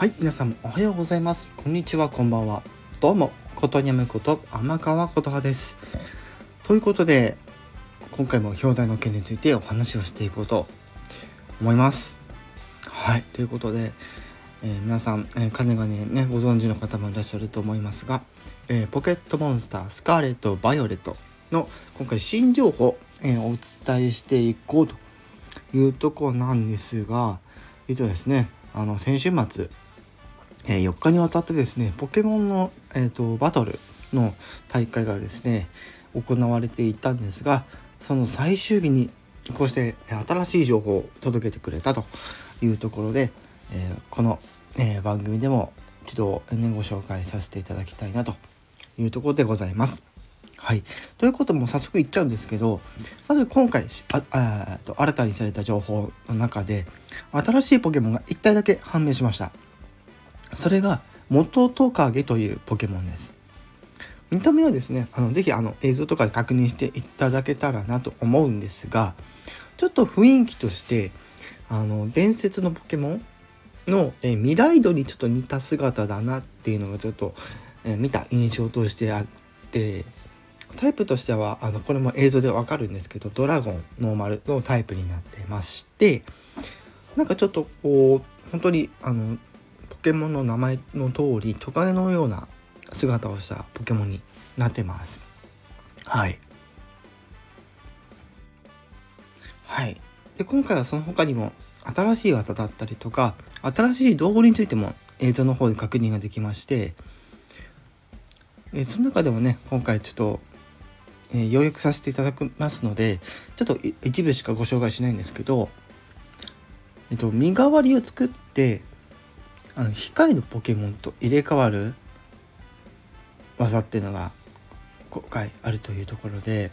はい、皆さんおはようございます。こんにちは、こんばんは。どうも、ことにゃむこと天川琴葉です。ということで、今回も表題の件についてお話をしていこうと思います。はい、ということで、えー皆さん、えー、金がねねご存知の方もいらっしゃると思いますが、えーポケットモンスタースカーレット・バイオレットの今回新情報、えーお伝えしていこうというとこなんですが実はですねあの先週末、え4日にわたってですねポケモンの、えー、とバトルの大会がですね行われていたんですがその最終日にこうして新しい情報を届けてくれたというところで、えーこの、えー番組でも一度、ね、ご紹介させていただきたいなというところでございます。はい、ということも早速言っちゃうんですけどまず今回ああと新たにされた情報の中で新しいポケモンが1体だけ判明しましたそれが元トカゲというポケモンです。見た目はですねあのぜひあの映像とかで確認していただけたらなと思うんですがちょっと雰囲気としてあの伝説のポケモンの、え未来度にちょっと似た姿だなっていうのがちょっと、え見た印象としてあってタイプとしてはあのこれも映像でわかるんですけどドラゴンノーマルのタイプになってましてなんかちょっとこう本当にあのケモンの名前の通りトカゲのような姿をしたポケモンになってます。はい。はい。で今回はその他にも新しい技だったりとか新しい道具についても映像の方で確認ができまして、えーその中でもね今回ちょっと、えー要約させていただきますのでちょっとい一部しかご紹介しないんですけど、えっと、身代わりを作ってあの控えのポケモンと入れ替わる技っていうのが今回あるというところで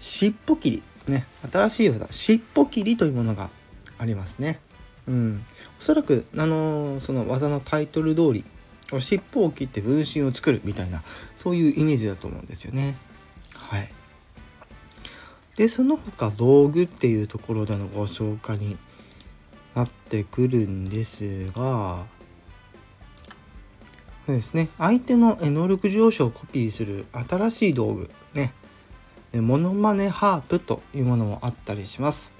尻尾切りね新しい技尻尾切りというものがありますね。うん、おそらくあのその技のタイトル通り尻尾を切って分身を作るみたいなそういうイメージだと思うんですよね。はい。でその他道具っていうところでのご紹介になってくるんですがですね相手の能力上昇をコピーする新しい道具ねえモノマネハープというものもあったりします。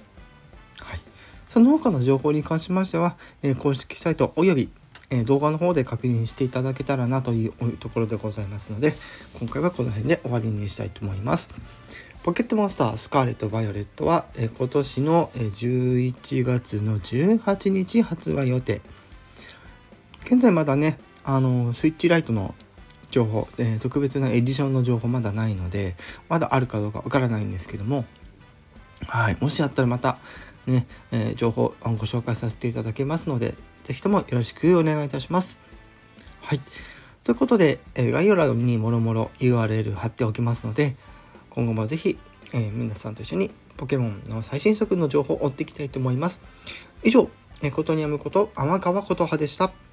はい、その他の情報に関しましては、公式サイトおよび、動画の方で確認していただけたらなというところでございますので今回はこの辺で終わりにしたいと思います。ポケットモンスタースカーレット・バイオレットは、今年の11月の18日発売予定現在まだねあのスイッチライトの情報、えー特別なエディションの情報まだないのでまだあるかどうかわからないんですけどもはい、もしあったらまたね、えー情報あご紹介させていただきますので是非ともよろしくお願いいたします。はい、ということで、えー概要欄にもろもろ URL 貼っておきますので今後も是非、えー皆さんと一緒にポケモンの最新作の情報を追っていきたいと思います。以上、えーことにやむこと天川琴葉でした。